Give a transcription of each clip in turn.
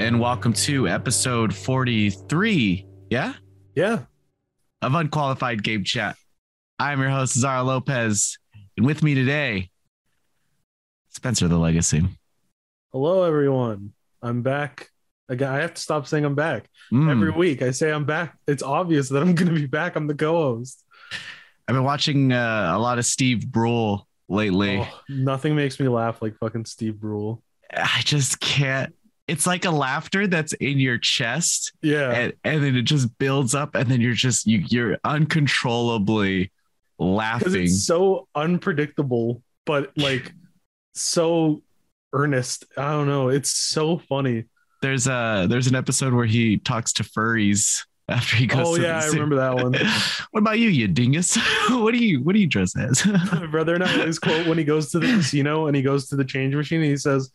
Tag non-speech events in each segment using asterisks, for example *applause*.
And welcome to episode 43. Yeah? Yeah. Of Unqualified Game Chat. I'm your host, Azario Lopez. And with me today, Spencer the Legacy. Hello, everyone. I'm back. Again, I have to stop saying I'm back. Mm. Every week I say I'm back. It's obvious that I'm *laughs* going to be back. I'm the co host. I've been watching uh, a lot of Steve Brule lately. Oh, nothing makes me laugh like fucking Steve Brule. I just can't. It's like a laughter that's in your chest, Yeah. and, and then it just builds up, and then you're just you you're uncontrollably laughing. it's so unpredictable, but like so earnest. I don't know. It's so funny. There's a there's an episode where he talks to furries after he goes. Oh, to yeah. the I remember that one. *laughs* what about you, you dingus? *laughs* what do you what do you dress as? My brother and I always quote when he goes to the *laughs* casino and he goes to the change machine. He says,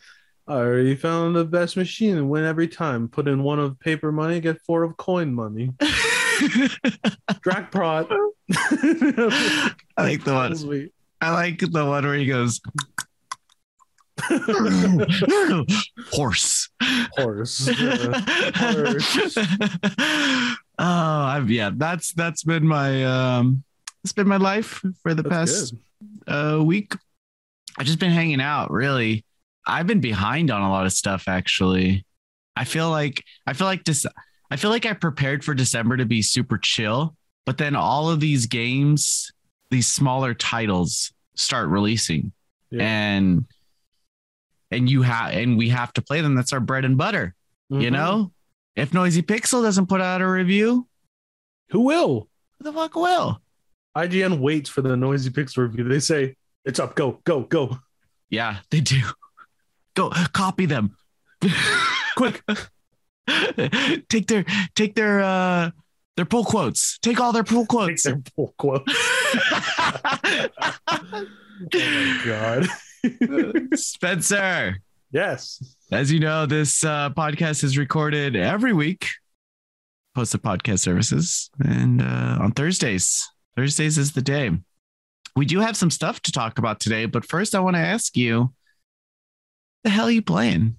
I already found the best machine and win every time. Put in one of paper money, get four of coin money. *laughs* Dragprot. I like the one. *laughs* Sweet. I like the one where he goes *laughs* horse. Horse. Yeah. Horse. oh, I've yeah, that's that's been my um it's been my life for the That's past good. uh week. I've just been hanging out, really. I've been behind on a lot of stuff actually. I feel like I feel like this I feel like I prepared for December to be super chill, but then all of these games, these smaller titles start releasing. Yeah. And and you have and we have to play them. That's our bread and butter. You Mhm. know? If Noisy Pixel doesn't put out a review, Who will? who the fuck will? IGN waits for the noisy pixel review. They say, it's up, go, go, go. Yeah, they do. Go copy them. *laughs* Quick. take their take their uh their pull quotes. Take all their pull quotes. Take quotes. their pull quote. Oh my god. Spencer, yes. as you know, this uh, podcast is recorded every week, Post posted podcast services, and uh, on Thursdays. Thursdays is the day. We do have some stuff to talk about today, but first I want to ask you, the hell are you playing?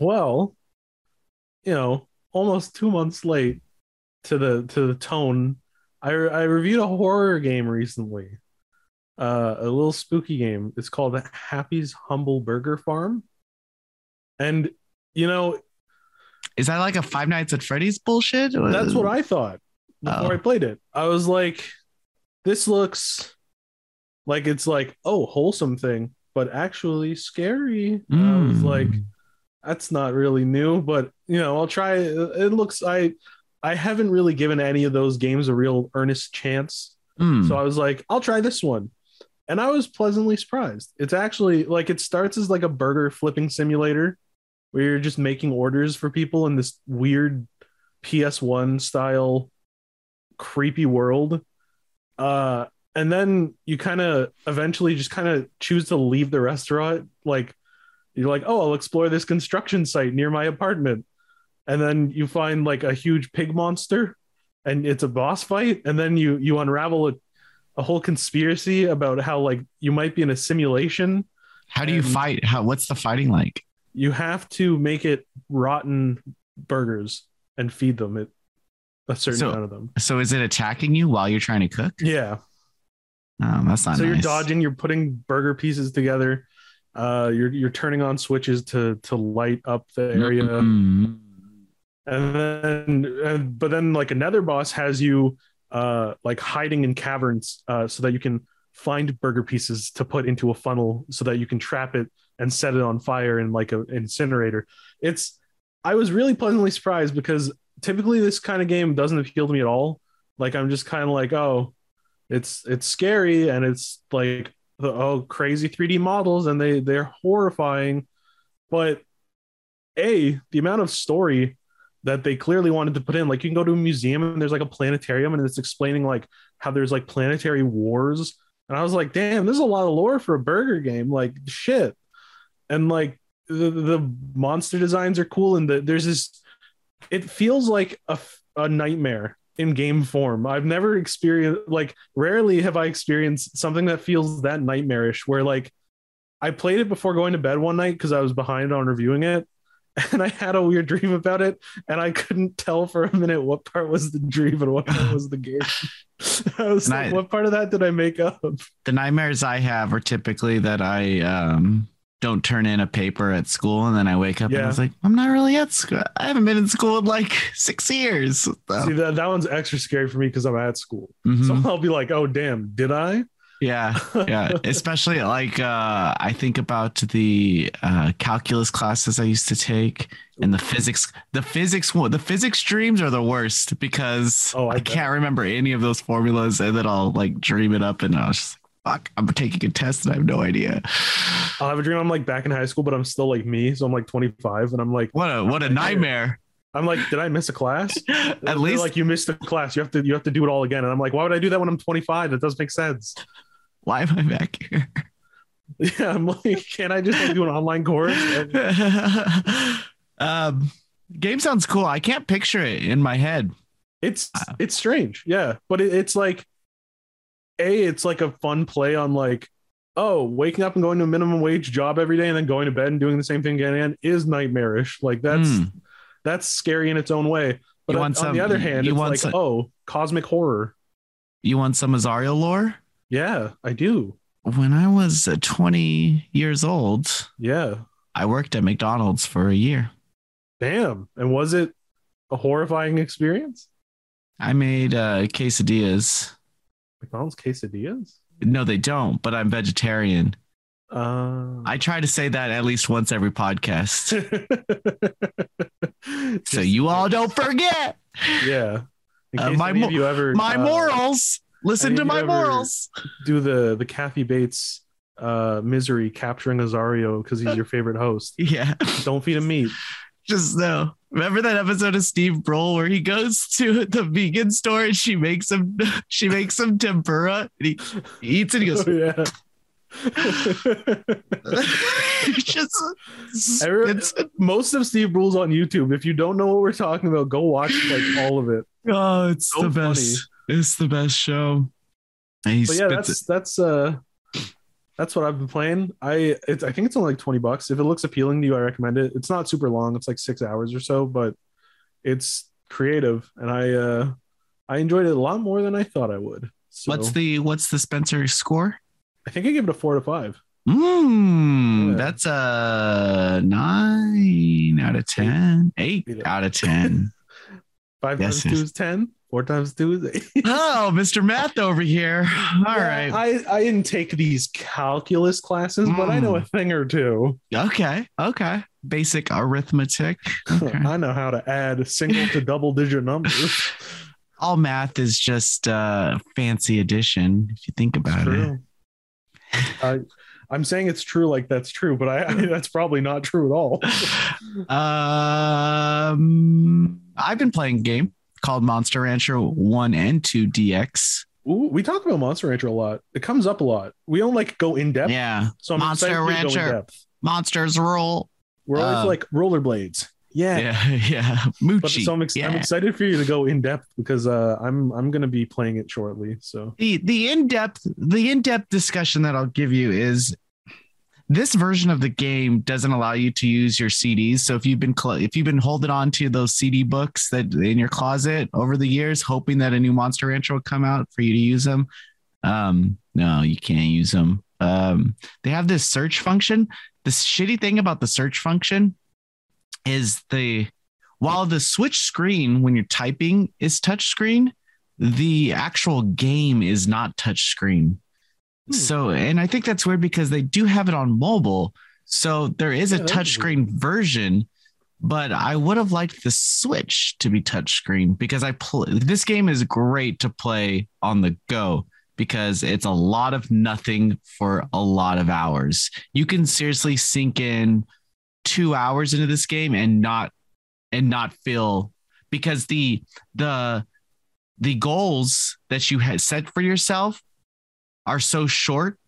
Well, you know, almost two months late to the to the tone. I I reviewed a horror game recently, uh, a little spooky game. It's called Happy's Humble Burger Farm, and you know Is that like a Five Nights at Freddy's bullshit? Uh, that's what I thought before Oh. I played it. I was like, this looks like it's like oh wholesome thing, but actually scary. And I was Mm. like, that's not really new, but you know, I'll try. It It looks I I haven't really given any of those games a real earnest chance, Mm. so I was like, I'll try this one, and I was pleasantly surprised. It's actually like it starts as like a burger flipping simulator, where you're just making orders for people in this weird PS1 style creepy world. Uh, and then you kind of eventually just kind of choose to leave the restaurant, like you're like, oh, I'll explore this construction site near my apartment. And then you find like a huge pig monster and it's a boss fight. And then you you unravel a, a whole conspiracy about how like you might be in a simulation. How do you fight? How what's the fighting like? You have to make it rotten burgers and feed them it a certain So- amount of them. So is it attacking you while you're trying to cook? Yeah. Oh, that's not so you're dodging, you're putting burger pieces together. Uh, you're you're turning on switches to to light up the area. Mm. and then and, but then like another boss has you uh like hiding in caverns uh so that you can find burger pieces to put into a funnel so that you can trap it and set it on fire in like a incinerator it's i was really pleasantly surprised because typically this kind of game doesn't appeal to me at all like i'm just kind of like oh it's it's scary and it's like the oh crazy 3d models and they they're horrifying but a the amount of story that they clearly wanted to put in. Like you can go to a museum and there's like a planetarium and it's explaining like how there's like planetary wars. And I was like, damn, there's a lot of lore for a burger game. Like shit. And like the, the monster designs are cool and the, there's this it feels like a, a nightmare in game form. I've never experienced like rarely have I experienced something that feels that nightmarish where like I played it before going to bed one night because I was behind on reviewing it *laughs* and I had a weird dream about it, and I couldn't tell for a minute what part was the dream and what part was the game. *sighs* *laughs* I was And like, I- what part of that did I make up? The nightmares I have are typically that I um, don't turn in a paper at school, and then I wake up and I was like, I'm not really at school. I haven't been in school in like six years. So, See, that, that one's extra scary for me because I'm at school. mhm. So *laughs* I'll be like, oh, damn, did I? yeah, yeah. *laughs* Especially like uh, I think about the uh, calculus classes I used to take, and the physics. The physics the physics dreams are the worst because Oh, I I, can't remember any of those formulas, and then I'll like dream it up, and I was "Fuck, I'm taking a test and I have no idea." I'll have a dream I'm like back in high school, but I'm still like me. So I'm like 25 and I'm like, What a what a nightmare! I'm like, did I miss a class? *laughs* At They're least like you missed the class. You have to you have to do it all again. And I'm like, why would I do that when I'm 25? That doesn't make sense. why am I back here? *laughs* Yeah, I'm like, can't I just like do an online course? *laughs* Um, game sounds cool. I can't picture it in my head. It's Wow. it's strange, yeah. But it, it's like a it's like a fun play on like oh waking up and going to a minimum wage job every day and then going to bed and doing the same thing again and again is nightmarish. Like that's Mm. that's scary in its own way. But on, want on the other hand, it's like some- oh cosmic horror. You want some Azario lore? Yeah, I do. When I was uh, 20 years old, Yeah, I worked at McDonald's for a year. damn. And was it a horrifying experience? I made uh, quesadillas. McDonald's quesadillas. No, they don't, but I'm vegetarian. Uh, I try to say that at least once every podcast. *laughs* so you all don't forget yeah. Uh, my mo- ever my uh, morals. Listen to my morals. do the the Kathy Bates uh misery capturing Azario because he's *laughs* your favorite host. Yeah. Don't feed him meat. Just know. Remember that episode of Steve Brule where he goes to the vegan store and she makes him *laughs* she makes him tempura and he, he eats it. He goes, Oh, yeah. it's *laughs* *laughs* just Every- it's, Most of Steve Brule's on YouTube. If you don't know what we're talking about, go watch like all of it. oh, it's So the best. It's the best show. And he But yeah, that's that's uh that's what I've been playing. I it's I think it's only like 20 bucks. If it looks appealing to you, I recommend it. It's not super long, it's like six hours or so, but it's creative and I uh I enjoyed it a lot more than I thought I would. So What's the what's the Spencer score? I think I give it a four to five. Mm, Yeah. that's a nine out of ten. Eight Eight. out of ten. *laughs* Five Yes, times two is ten. Four times two is eight. oh, *laughs* Mr. Math over here. All Yeah, right. I, I didn't take these calculus classes, but I know Mm. a thing or two. Okay. Okay. Basic arithmetic. *laughs* Okay. I know how to add single to double digit numbers. *laughs* All math is just uh fancy addition if you think about it. I, I'm saying it's true like that's true, but I, I that's probably not true at all. um I've been playing a game called Monster Rancher 1 and 2 DX. Ooh, we talk about Monster Rancher a lot. It comes up a lot. We don't like go in depth. Yeah. So I'm Monster excited for you to go in Rancher. depth. Monsters rule. We're always Um, like rollerblades. Yeah. Yeah, *laughs* yeah. But Mocchi. so I'm, ex- I'm excited for you to go in depth because uh, I'm I'm gonna be playing it shortly. So the the in-depth the in-depth discussion that I'll give you is this version of the game doesn't allow you to use your CDs. So if you've been cl- if you've been holding on to those CD books that in your closet over the years, hoping that a new Monster Rancher will come out for you to use them, um, no, you can't use them. Um, they have this search function. The shitty thing about the search function is the while the switch screen when you're typing is touch screen, the actual game is not touch screen. Hmm. So, and I think that's weird because they do have it on mobile. So there is a that is touch screen version, but I would have liked the Switch to be touchscreen because I play this game is great to play on the go because it's a lot of nothing for a lot of hours. You can seriously sink in two hours into this game and not and not feel because the the the goals that you had set for yourself are so short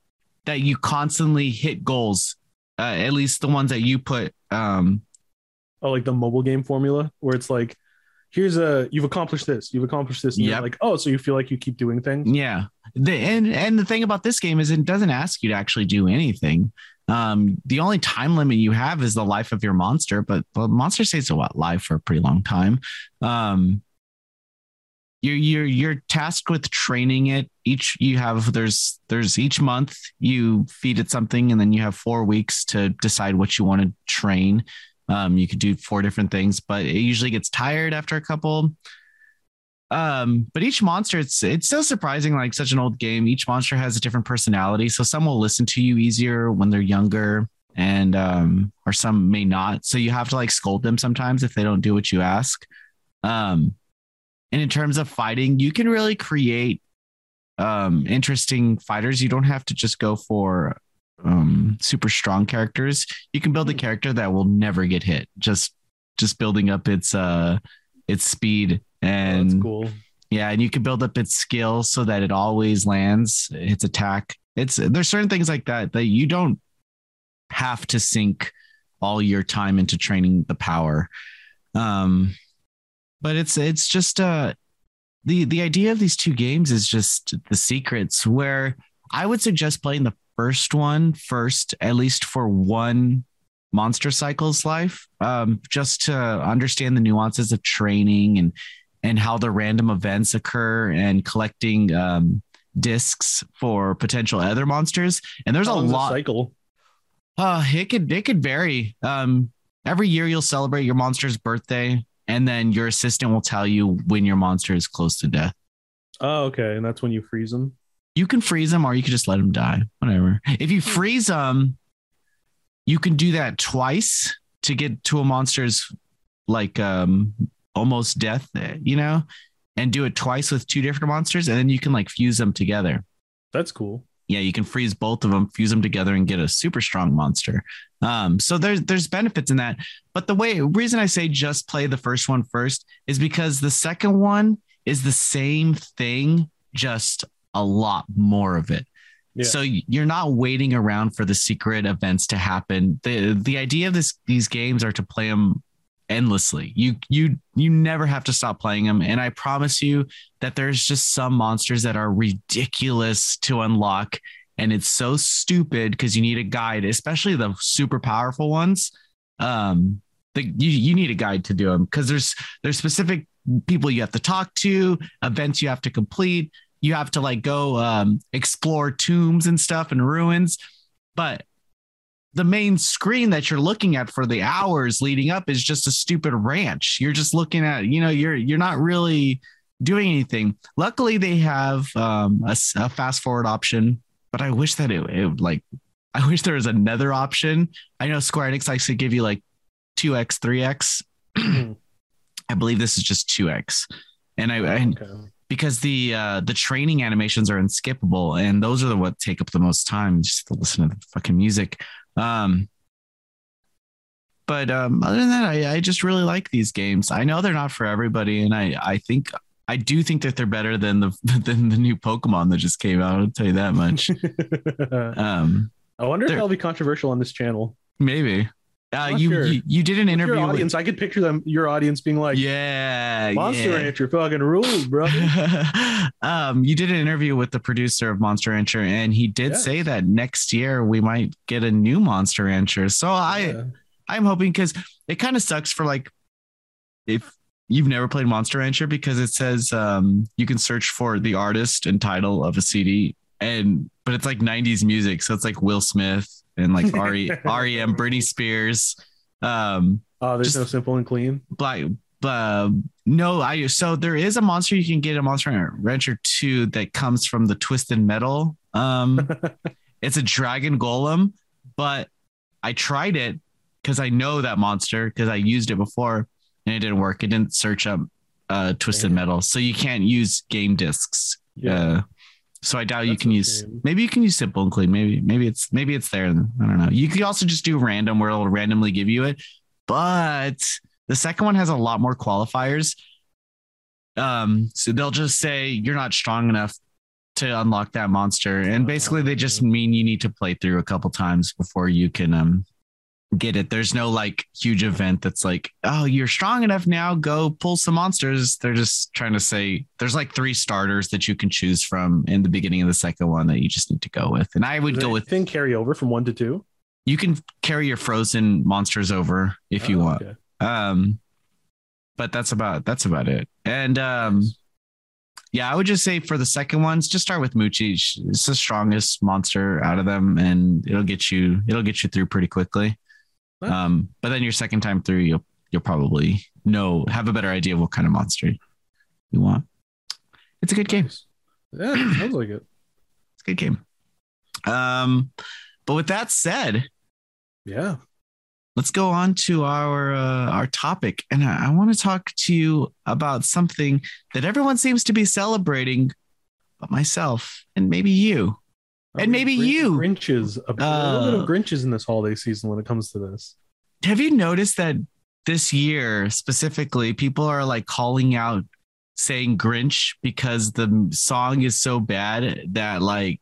that you constantly hit goals uh, at least the ones that you put um oh, like the mobile game formula where it's like here's a you've accomplished this, you've accomplished this, and you're like, oh, so you feel like you keep doing things. Yeah. The and and the thing about this game is it doesn't ask you to actually do anything. Um, the only time limit you have is the life of your monster, but the monster stays a what live for a pretty long time. Um, you're you're you're tasked with training it. Each you have there's there's each month you feed it something, and then you have four weeks to decide what you want to train. Um, you could do four different things, but it usually gets tired after a couple. Um, but each monster, it's it's so surprising, like such an old game. Each monster has a different personality. So some will listen to you easier when they're younger, and um, or some may not. So you have to like scold them sometimes if they don't do what you ask. Um, and in terms of fighting, you can really create um interesting fighters. You don't have to just go for um super strong characters. You can build a Hmm. character that will never get hit. Just just building up its uh its speed Oh, and that's cool. yeah, and you can build up its skill so that it always lands its attack. It's there's certain things like that that you don't have to sink all your time into training the power. Um but it's it's just uh the the idea of these two games is just the secrets where I would suggest playing the first one first at least for one monster cycle's life um just to understand the nuances of training and and how the random events occur and collecting um, discs for potential other monsters. And there's How a long's the lot. cycle. Uh, it could it could vary. Um, every year you'll celebrate your monster's birthday, and then your assistant will tell you when your monster is close to death. Oh, okay, and that's when you freeze them. You can freeze them, or you can just let them die. Whatever. If you freeze them, you can do that twice to get to a monster's like um almost death. You know, and do it twice with two different monsters, and then you can like fuse them together. That's cool. Yeah, you can freeze both of them, fuse them together, and get a super strong monster. Um, so there's there's benefits in that. But the way reason I say just play the first one first is because the second one is the same thing, just a lot more of it. Yeah. So you're not waiting around for the secret events to happen. the The idea of this these games are to play them endlessly. You you you never have to stop playing them, and I promise you that there's just some monsters that are ridiculous to unlock, and it's so stupid because you need a guide, especially the super powerful ones. Um, the, you you need a guide to do them because there's there's specific people you have to talk to, events you have to complete. You have to like go um, explore tombs and stuff and ruins, but the main screen that you're looking at for the hours leading up is just a stupid ranch. You're just looking at, you know, you're you're not really doing anything. Luckily, they have um, a, a fast forward option, but I wish that it, it would, like *laughs* I wish there was another option. I know Square Enix likes to give you like two x, three x. *clears throat* I believe this is just two x, and I Okay. because the uh the training animations are unskippable and those are the what take up the most time just to listen to the fucking music um but um other than that I, I just really like these games. I know they're not for everybody and i i think i do think that they're better than the *laughs* than the new pokemon that just came out i'll tell you that much. *laughs* Um I wonder if that'll be controversial on this channel. maybe uh you, sure. you you did an Your interview with, audience, I could picture them. Your audience being like, yeah "Monster yeah. Rancher fucking rules, bro." *laughs* um, you did an interview with the producer of Monster Rancher, and he did Yes. say that next year we might get a new Monster Rancher. So I, Yeah. I'm hoping because it kind of sucks for like if you've never played Monster Rancher because it says um, you can search for the artist and title of a CD, and but it's like '90s music, so it's like Will Smith and like *laughs* RE, REM, Britney Spears. Um, Oh, there's no simple and clean. black uh, no i so there is a monster you can get a monster rancher 2 that comes from the twisted metal um *laughs* it's a dragon golem but i tried it because i know that monster because i used it before and it didn't work it didn't search up uh twisted Damn. metal so you can't use game discs Yeah. uh, so I doubt you can use. Maybe you can use simple and clean. Maybe maybe it's maybe it's there. I don't know. You could also just do random where it'll randomly give you it. But the second one has a lot more qualifiers. Um, so they'll just say you're not strong enough to unlock that monster, and basically they just mean you need to play through a couple times before you can um get it. There's no like huge event that's like, oh, you're strong enough now. Go pull some monsters. They're just trying to say there's like three starters that you can choose from in the beginning of the second one that you just need to go with. And I would Does go with thing carry over from one to two you can carry your frozen monsters over if you Oh, want. okay. Um, but that's about that's about it. And um, yeah, I would just say for the second ones, just start with Mocchi. It's the strongest monster out of them, and it'll get you it'll get you through pretty quickly. Um, but then your second time through, you'll you'll probably know have a better idea of what kind of monster you want. It's a good game. Yeah, it sounds like it. *clears throat* It's a good game. Um, but with that said, Yeah. let's go on to our uh, our topic and i, I want to talk to you about something that everyone seems to be celebrating but myself and maybe you And maybe you. Grinches. A, a little bit Uh, of Grinches in this holiday season when it comes to this. have you noticed that this year specifically people are like calling out saying grinch because the song is so bad that like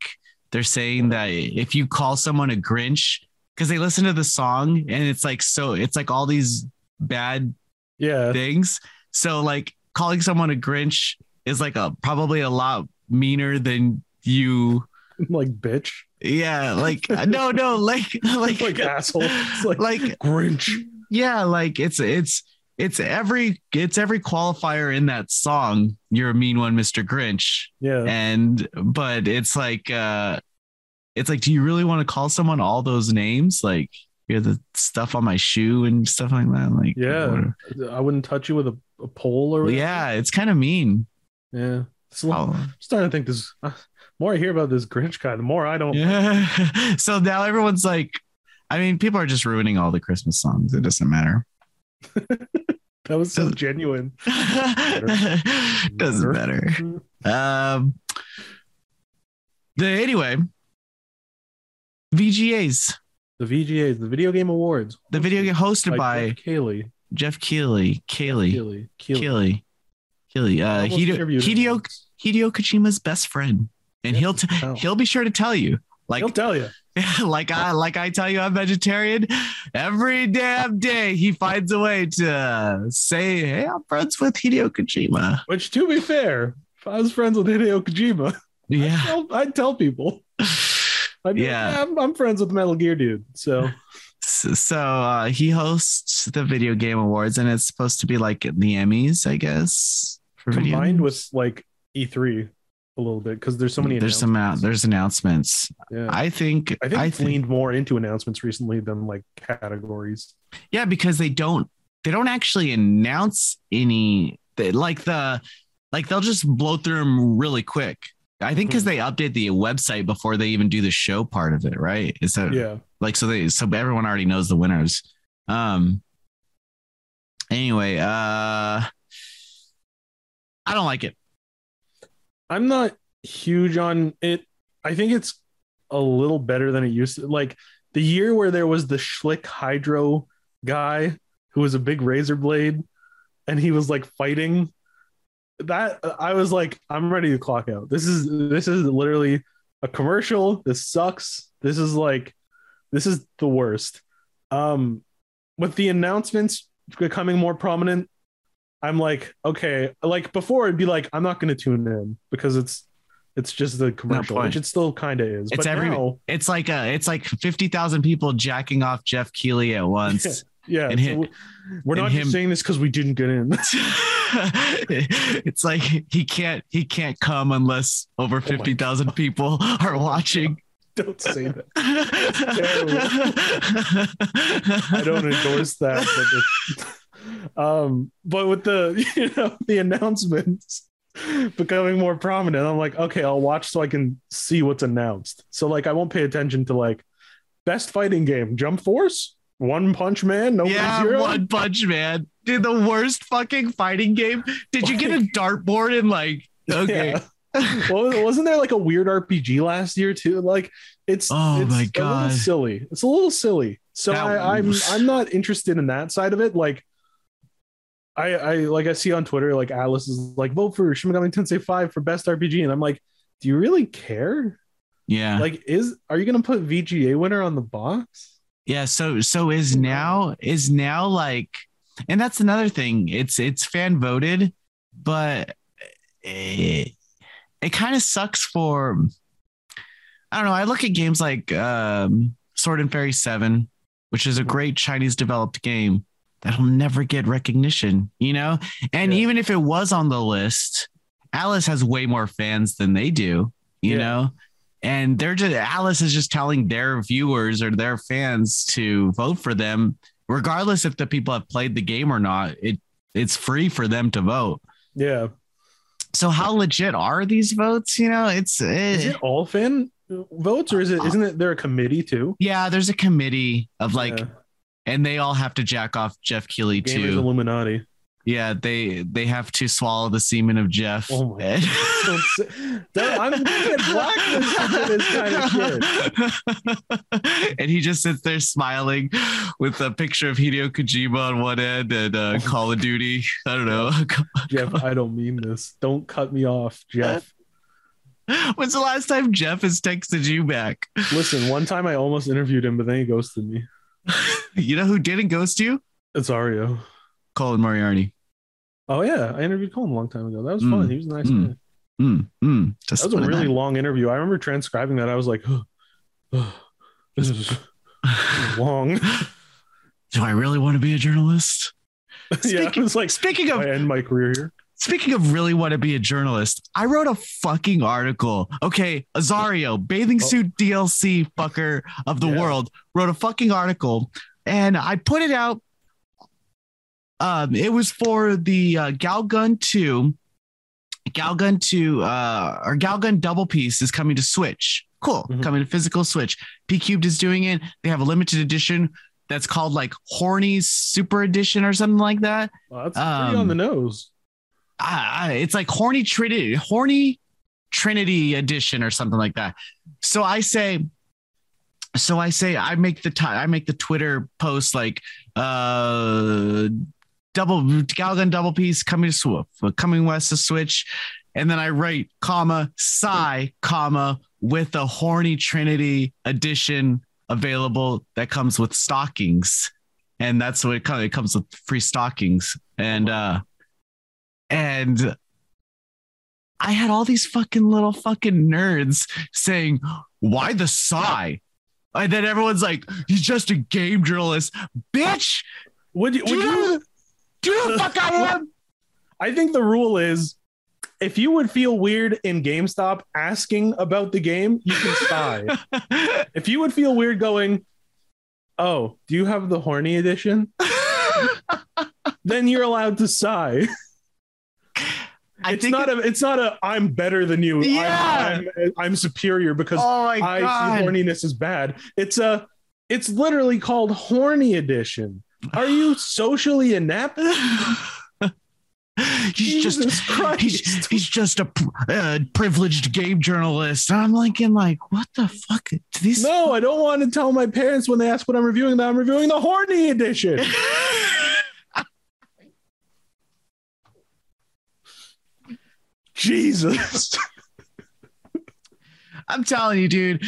they're saying that if you call someone a grinch because they listen to the song and it's like so it's like all these bad Yeah. things. So like calling someone a Grinch is like a probably a lot meaner than you. *laughs* like bitch. Yeah, like *laughs* no, no, like *laughs* like Like asshole. It's like, like Grinch. yeah, like it's it's it's every it's every qualifier in that song. You're a mean one, Mr. Grinch. Yeah. And but it's like uh it's like, do you really want to call someone all those names? Like you're the stuff on my shoe and stuff like that. Like Yeah. what- I wouldn't touch you with a, a pole or whatever. yeah, it's kind of mean. Yeah. It's a Oh. I'm starting to think this. More I hear about this Grinch guy, the more I don't. Yeah. *laughs* so now everyone's like, I mean, people are just ruining all the Christmas songs. It doesn't matter. *laughs* That was so genuine. *laughs* doesn't matter. Um. The anyway, VGAs, The VGAs, the Video Game Awards. the video game hosted by Jeff Keighley. Jeff Keighley, Keighley, Keighley. Keighley. Keighley, Keighley. Uh, Hideo, Hideo. Hideo Kojima's best friend, and he'll t- hell. he'll be sure to tell you. Like He'll tell you. *laughs* like I like I tell you I'm vegetarian. Every damn day he finds a way to say, "Hey, I'm friends with Hideo Kojima." Which, to be fair, if I was friends with Hideo Kojima, *laughs* I'd Yeah, tell, I'd tell people. *laughs* I'd be like, Yeah. I'm, I'm friends with Metal Gear Dude. So so, uh, he hosts the video game awards, and it's supposed to be like the Emmys, I guess, for video combined games. with like E3 a little bit because there's so many. there's some out announcements. there's announcements. Yeah. I think I think I think leaned more into announcements recently than like categories. Yeah, because they don't they don't actually announce any they, like the like they'll just blow through them really quick. I think because Mhm. they update the website before they even do the show part of it, right? Is that Yeah. like so they so everyone already knows the winners. Um anyway, uh I don't like it. I'm not huge on it. I think it's a little better than it used to. Like the year where there was the Schick Hydro guy who was a big razor blade and he was like fighting. That I was like, I'm ready to clock out. This is this is literally a commercial. This sucks. This is like this is the worst. Um with the announcements becoming more prominent, I'm like, okay, like before it'd be like, I'm not going to tune in because it's it's just the commercial, which it still kind of is. It's but every- now, It's like uh it's like 50,000 people jacking off Jeff Keighley at once. *laughs* yeah, And so him- we're and not him- just saying this because we didn't get in. *laughs* it's like he can't he can't come unless over Oh my 50,000 people are watching. *laughs* don't say that. I don't endorse that. But um, but with the *laughs* you know the announcements becoming more prominent, I'm like, okay, I'll watch so I can see what's announced. So like, I won't pay attention to like best fighting game, Jump Force, One Punch Man, no yeah, zero. One Punch Man. Dude, the worst fucking fighting game. Did you get a dartboard and like *laughs* okay. Yeah. *laughs* well, wasn't there like a weird RPG last year too? Like, it's Oh it's my a God. little silly. It's a little silly. So That I, I'm I'm not interested in that side of it. Like, I I like I see on Twitter like Alice is like vote for Shin Megami Tensei Five for best RPG, and I'm like, do you really care? Yeah. Like, is are you gonna put VGA winner on the box? Yeah, so so is now is now like and that's another thing. It's it's fan voted, but it, it kind of sucks for I don't know. I look at games like um, Sword and Fairy 7, which is a great Chinese developed game that'll never get recognition, you know? And Yeah. even if it was on the list, Alice has way more fans than they do, you Yeah. know? And they're just Alice is just telling their viewers or their fans to vote for them, regardless if the people have played the game or not. It it's free for them to vote. Yeah. So how legit are these votes? You know, it's Is eh, it all fan votes or is it isn't it there a committee too? yeah. There's a committee of like, Yeah. And they all have to jack off Jeff Keighley Gamers too. Illuminati. Yeah, they they have to swallow the semen of Jeff. Oh my And- Don't say- That- I'm blacklisted for this kind of shit. *laughs* and he just sits there smiling with a picture of Hideo Kojima on one end and uh, Call of Duty. I don't know. *laughs* Jeff, I don't mean this. Don't cut me off, Jeff. *laughs* When's the last time Jeff has texted you back? Listen, one time I almost interviewed him, but then he ghosted me. *laughs* You know who didn't ghost you? Azario. Colin Moriarty. Oh yeah, I interviewed Colin a long time ago. That was Mm, fun. He was a nice mm. guy. Mm, mm, That was a really back. long interview. I remember transcribing that. I was like, this is *laughs* long. Do I really want to be a journalist? *laughs* yeah, Speaking- it was like Speaking of I end my career here. Speaking of really want to be a journalist, I wrote a fucking article. Okay, Azario, bathing Oh. suit DLC fucker of the Yeah. world, wrote a fucking article, and I put it out. Um, it was for the uh, Galgun Two. Galgun Two, uh, or Galgun Double Peace is coming to Switch. Cool, Mhm. coming to physical Switch. PQube is doing it. They have a limited edition that's called like Horny Super Edition or something like that. Wow, that's pretty Um, on the nose. I, it's like horny trinity horny trinity edition or something like that. So i say so i say i make the ti i make the twitter post like uh double galgun double peace coming to Sw- coming west to switch. And then i write comma sigh comma with a horny trinity edition available that comes with stockings. And that's what it comes it comes with free stockings. And uh and I had all these fucking little fucking nerds saying, "Why the sigh?" And then everyone's like, "He's just a game journalist, bitch." Would you? Do you you? do the fuck I *laughs* am? I think the rule is, if you would feel weird in GameStop asking about the game, you can sigh. *laughs* if you would feel weird going, "Oh, do you have the horny edition?" *laughs* then you're allowed to sigh. I it's think not it- a. It's not a. I'm better than you. I'm- Yeah. I'm, I'm, superior because oh my I god! see horniness is bad. It's a. It's literally called horny edition. Are you socially inept? *sighs* he's just Jesus Christ. he's, he's just a uh, privileged game journalist. And I'm thinking, like, what the fuck? Do these No, I don't want to tell my parents when they ask what I'm reviewing that I'm reviewing the horny edition. *laughs* Jesus. *laughs* I'm telling you, dude,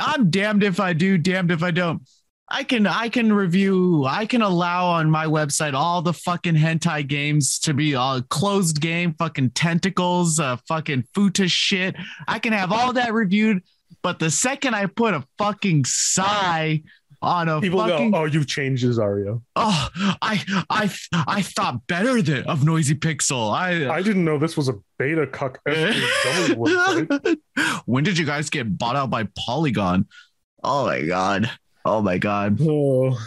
I'm damned if I do, damned if I don't. I can I can review, I can allow on my website all the fucking hentai games to be all closed game, fucking tentacles, uh, fucking futa shit. I can have all that reviewed, but the second I put a fucking sigh on a People fucking go, "Oh, you've changed Zario." oh, I I I thought better than of Noisy Pixel. I I didn't know this was a beta cuck *laughs* website. when did you guys get bought out by Polygon? Oh my god. Oh my god. Oh,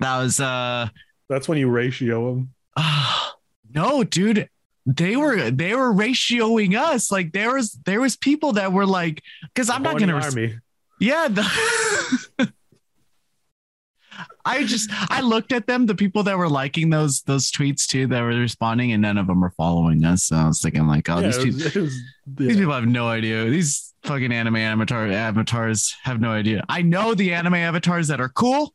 That was uh that's when you ratio them. *sighs* no, dude. They were they were ratioing us. Like there was there was people that were like, because I'm not gonna res-. Yeah. The *laughs* I just I looked at them, the people that were liking those those tweets too, that were responding, and none of them were following us. So I was thinking like, oh, Yeah, these it people, was- was- these people have no idea. These fucking anime avatar avatars have no idea. I know the anime avatars that are cool,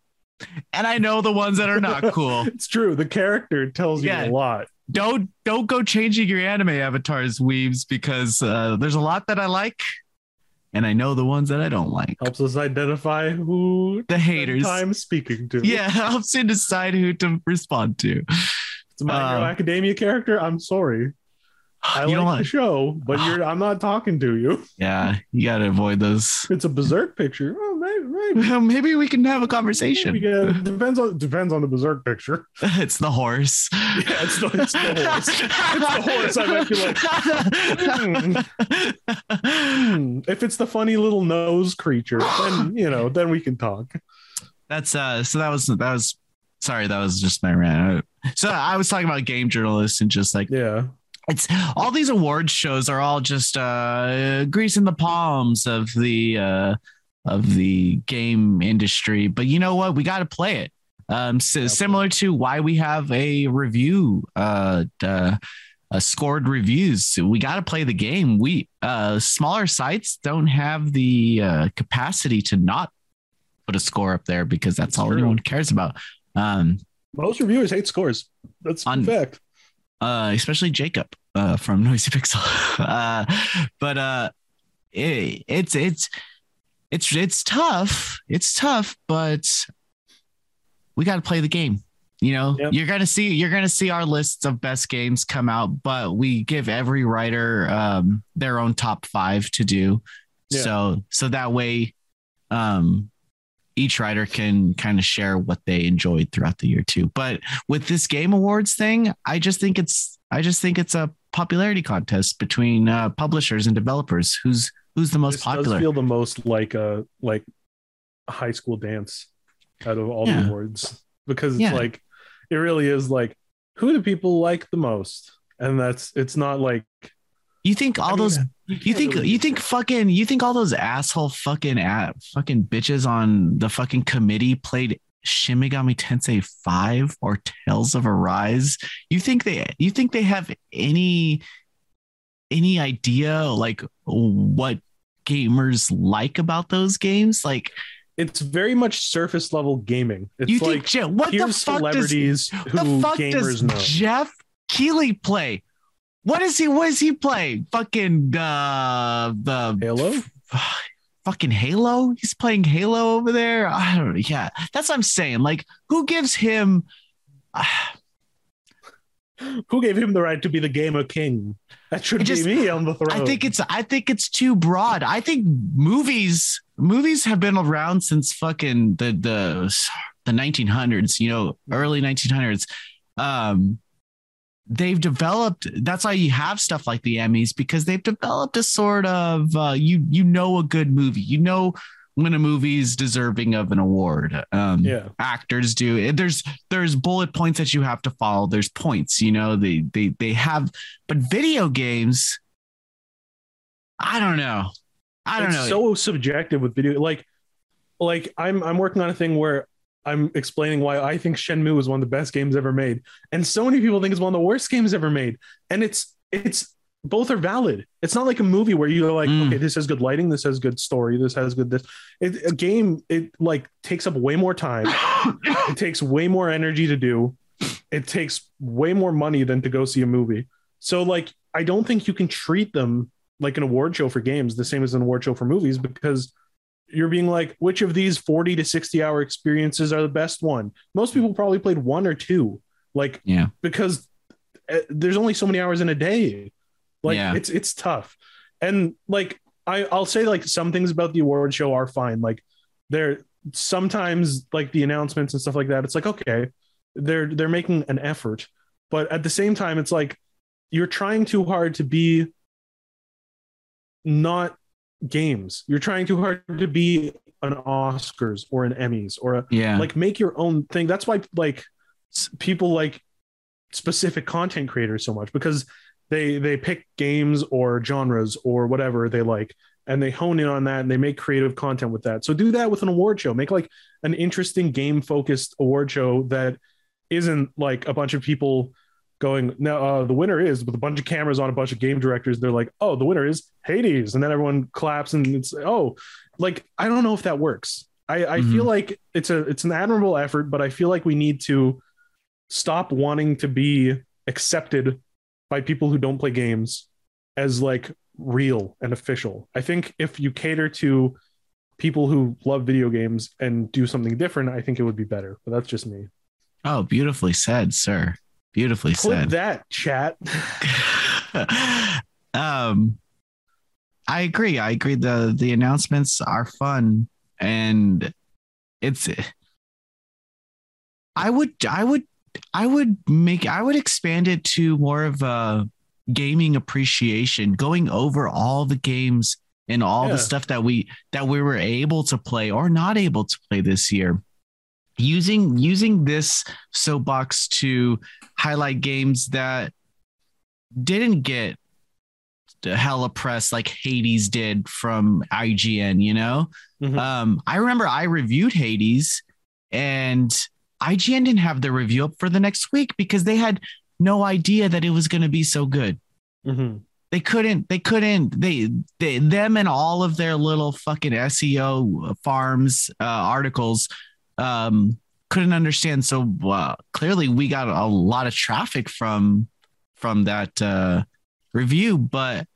and I know the ones that are not *laughs* cool. It's true. The character tells you a lot. don't don't go changing your anime avatars, weaves, because uh, there's a lot that I like, and I know the ones that I don't like. Helps us identify who The haters. I'm speaking to. Yeah, *laughs* helps you decide who to respond to. It's my Hero Uh, Academia character. I'm sorry. *sighs* I like don't the show, but you're *sighs* I'm not talking to you. Yeah, you gotta avoid those. It's a berserk picture. Maybe, maybe. Well, Maybe we can have a conversation. Get- depends on depends on the berserk picture. *laughs* it's the horse. *laughs* Yeah, it's the, it's the horse. It's the horse. I might be like, hmm, if it's the funny little nose creature, then you know, then we can talk. That's uh. So that was that was. Sorry, that was just my rant. So I was talking about game journalists and just like Yeah. it's all these awards shows are all just uh greasing the palms of the uh of the game industry but you know what we got to play it um s- Yeah. similar to why we have a review uh, uh uh, scored reviews we got to play the game we uh smaller sites don't have the uh capacity to not put a score up there because that's It's all true. anyone cares about um Most reviewers hate scores. That's On- a fact. uh, especially Jacob uh, from *laughs* Noisy Pixel. *laughs* uh, but uh, it, it's it's it's it's tough. It's tough, but we got to play the game. You know, Yep. you're gonna see you're gonna see our lists of best games come out, but we give every writer um, their own top five to do. Yeah. So so that way, um, each writer can kind of share what they enjoyed throughout the year too. But with this game awards thing, I just think it's I just think it's a popularity contest between uh, publishers and developers. Who's who's the most This popular? does feel the most like a like high school dance out of all Yeah. the awards because it's Yeah. like it really is like who do people like the most and that's it's not like you think all I mean, those you you think really- you think fucking you think all those asshole fucking at fucking bitches on the fucking committee played Shin Megami Tensei 5 or Tales of Arise? You think they you think they have any any idea like what gamers like about those games? Like it's very much surface level gaming it's you like think Je- what the fuck does celebrities the fuck gamers does know Jeff Keighley play? What is he? What does he play? Fucking uh, the halo fucking Halo. He's playing Halo over there. I don't know. Yeah, that's what I'm saying. Like, who gives him? *sighs* who gave him the right to be the gamer king that should just- be me on the throne I think it's. I think it's too broad. I think movies. Movies have been around since fucking the the the 1900s. You know, early 1900s. Um, they've developed. That's why you have stuff like the Emmys because they've developed a sort of. Uh, you you know a good movie. You know when a movie is deserving of an award. Um, yeah actors do there's there's bullet points that you have to follow there's points you know they they they have but video games i don't know i don't it's know so subjective with video like like i'm i'm working on a thing where i'm explaining why i think shenmue is one of the best games ever made. And so many people think it's one of the worst games ever made. And it's it's both are valid. It's not like a movie where you're like Mm. okay this has good lighting this has good story this has good this. It, a game it like takes up way more time. *coughs* It takes way more energy to do. It takes way more money than to go see a movie. So like i don't think you can treat them like an award show for games the same as an award show for movies because you're being like which of these 40 to 60 hour experiences are the best one? Most people probably played one or two. Like yeah. because uh, there's only so many hours in a day. Like Yeah. it's it's tough. And like I, i'll say like some things about the award show are fine. Like they're sometimes like the announcements and stuff like that it's like okay they're they're making an effort. But at the same time it's like you're trying too hard to be not games. You're trying too hard to be an oscars or an emmys or a yeah. like make your own thing. That's why like people like specific content creators so much because they they pick games or genres or whatever they like and they hone in on that and they make creative content with that. So do that with an award show. Make like an interesting game focused award show that isn't like a bunch of people going now uh, the winner is with a bunch of cameras on a bunch of game directors they're like oh the winner is hades and then everyone claps and it's oh like i don't know if that works i i Mhm. feel like it's a it's an admirable effort but i feel like we need to stop wanting to be accepted by people who don't play games as like real and official. I think if you cater to people who love video games and do something different, I think it would be better. But that's just me. Oh, beautifully said, sir. Beautifully Clip said. that chat. *laughs* um I agree. I agree. The the announcements are fun and it's I would I would I would make I would expand it to more of a gaming appreciation, going over all the games and all Yeah. the stuff that we that we were able to play or not able to play this year. Using using this soapbox to highlight games that didn't get the hella press like Hades did from IGN, you know? Mhm. Um, I remember I reviewed Hades and IGN didn't have the review up for the next week because they had no idea that it was going to be so good. Mhm. They couldn't, they couldn't, they, they, them and all of their little fucking SEO farms uh, articles um, couldn't understand. So uh, clearly we got a lot of traffic from, from that uh, review, but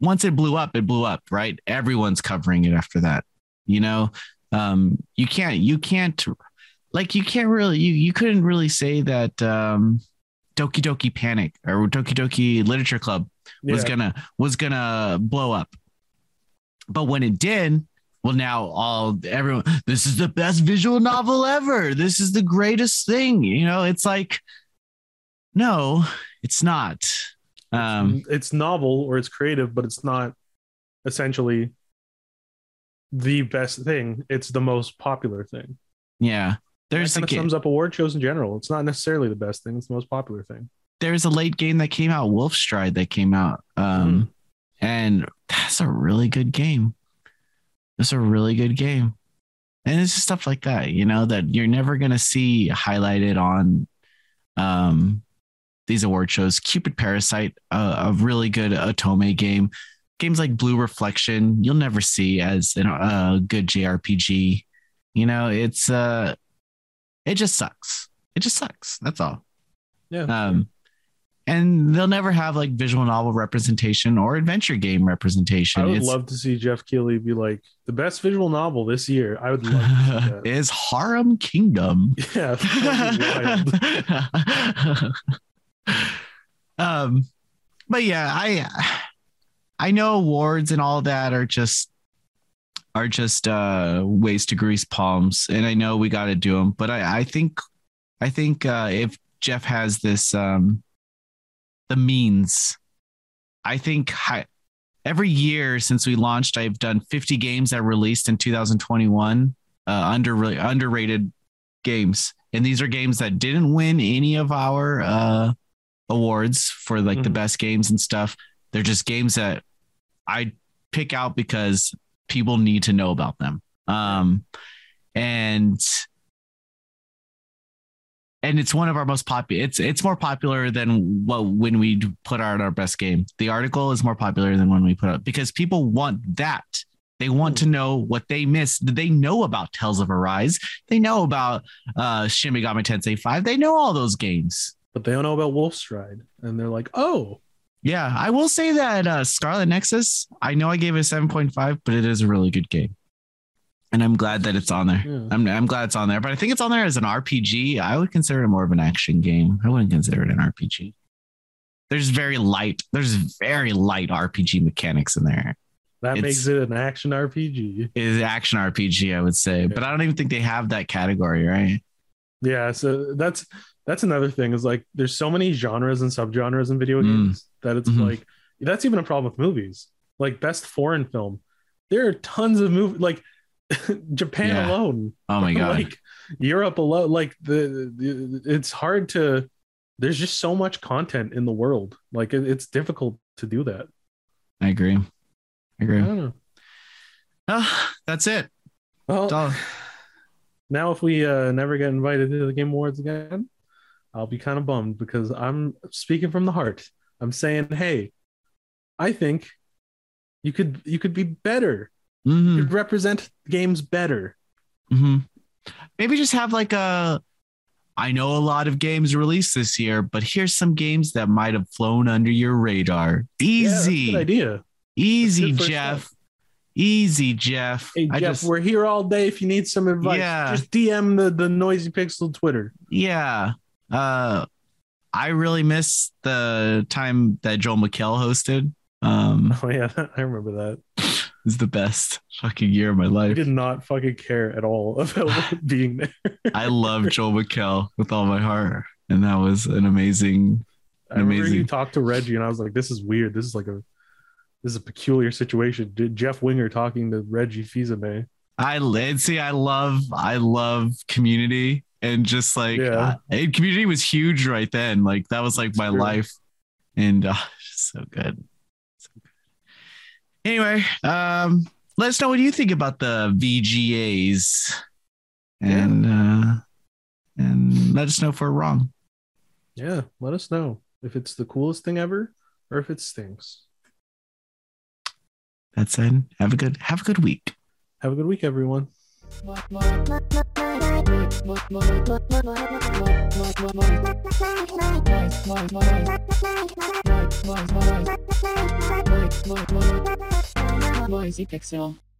once it blew up, it blew up, right? Everyone's covering it after that. You know, um, you can't, you can't, like, you can't really, you you couldn't really say that um, Doki Doki Panic or Doki Doki Literature Club was Yeah. gonna was gonna blow up, but when it did, well, now all everyone, this is the best visual novel ever. This is the greatest thing. You know, it's like, no, it's not. Um, it's novel or it's creative, but it's not essentially the best thing. It's the most popular thing. yeah, there's that a kind of sums up award shows in general. It's not necessarily the best thing; it's the most popular thing. there's a late game that came out, Wolfstride, that came out, um, and that's a really good game. It's a really good game, and it's just stuff like that, you know, that you're never gonna see highlighted on um, these award shows. Cupid Parasite, uh, a really good Otome game. Games like Blue Reflection, you'll never see as a good JRPG. You know, it's uh, it just sucks. It just sucks. That's all. Yeah. Um, and they'll never have like visual novel representation or adventure game representation. I would It's- love to see Jeff Keighley be like the best visual novel this year. I would love to see that. *laughs* is Harem Kingdom. *laughs* yeah, that would be wild. *laughs* um, but yeah, I I know awards and all that are just are just uh ways to grease palms, and I know we got to do them. But I I think I think uh, if Jeff has this um the means, I think hi- every year since we launched, I've done 50 games that released in 2021, uh, under underrated games, and these are games that didn't win any of our uh, awards for like the Mhm. best games and stuff. They're just games that I pick out because people need to know about them. Um, and and it's one of our most popular. It's it's more popular than what when we put out our best game. The article is more popular than when we put out because people want that. They want to know what they missed. They know about Tales of Arise. They know about uh, Shin Megami Tensei Five. They know all those games. but they don't know about Wolfstride, and they're like, "Oh, Yeah, I will say that uh, Scarlet Nexus. I know I gave it a seven point five, but it is a really good game, and I'm glad that it's on there. yeah. I'm I'm glad it's on there, but I think it's on there as an RPG. I would consider it more of an action game. I wouldn't consider it an RPG. There's very light. There's very light RPG mechanics in there. that It's- makes it an action RPG." It is action RPG, I would say, but I don't even think they have that category, right? Yeah, so that's that's another thing is like there's so many genres and subgenres in video Mm. games that it's Mhm. like that's even a problem with movies. Like best foreign film, there are tons of movies like *laughs* Japan Yeah. alone, Oh my *laughs* god, like Europe alone. Like the, the it's hard to. There's just so much content in the world. Like it, it's difficult to do that. I agree. I I agree. know. Oh, that's it. Well, now if we uh, never get invited to the Game Awards again, I'll be kind of bummed because I'm speaking from the heart. I'm saying, hey, I think you could you could be better. Mhm, could represent games better. mhm. Maybe just have like a I know a lot of games released this year, but here's some games that might have flown under your radar. Yeah, Easy, good idea. easy, Jeff. Easy, Jeff. Hey Jeff, just- we're here all day. If you need some advice, Yeah. just DM the the Noisy Pixel Twitter. yeah. Uh, I really miss the time that Joel McHale hosted. Um, *laughs* Oh yeah, *laughs* I remember that. Was the best fucking year of my life. I did not fucking care at all *laughs* about being there. I love Joel McHale with all my heart, and that was an amazing. I remember you talked to Reggie, and I was like, "This is weird. This is like a this is a peculiar situation." Did Jeff Winger talking to Reggie Fils-Aimé? I see, I love, I love Community, and just like, Yeah. uh, Community was huge right then. Like that was like my Sure. life, and uh, *laughs* so good. So good. Anyway, um, let us know what you think about the VGAs, and uh, and let us know if we're wrong. Yeah, let us know if it's the coolest thing ever or if it stinks. That said, have a good, have a good week. Have a good week, everyone. Noisy Pixel.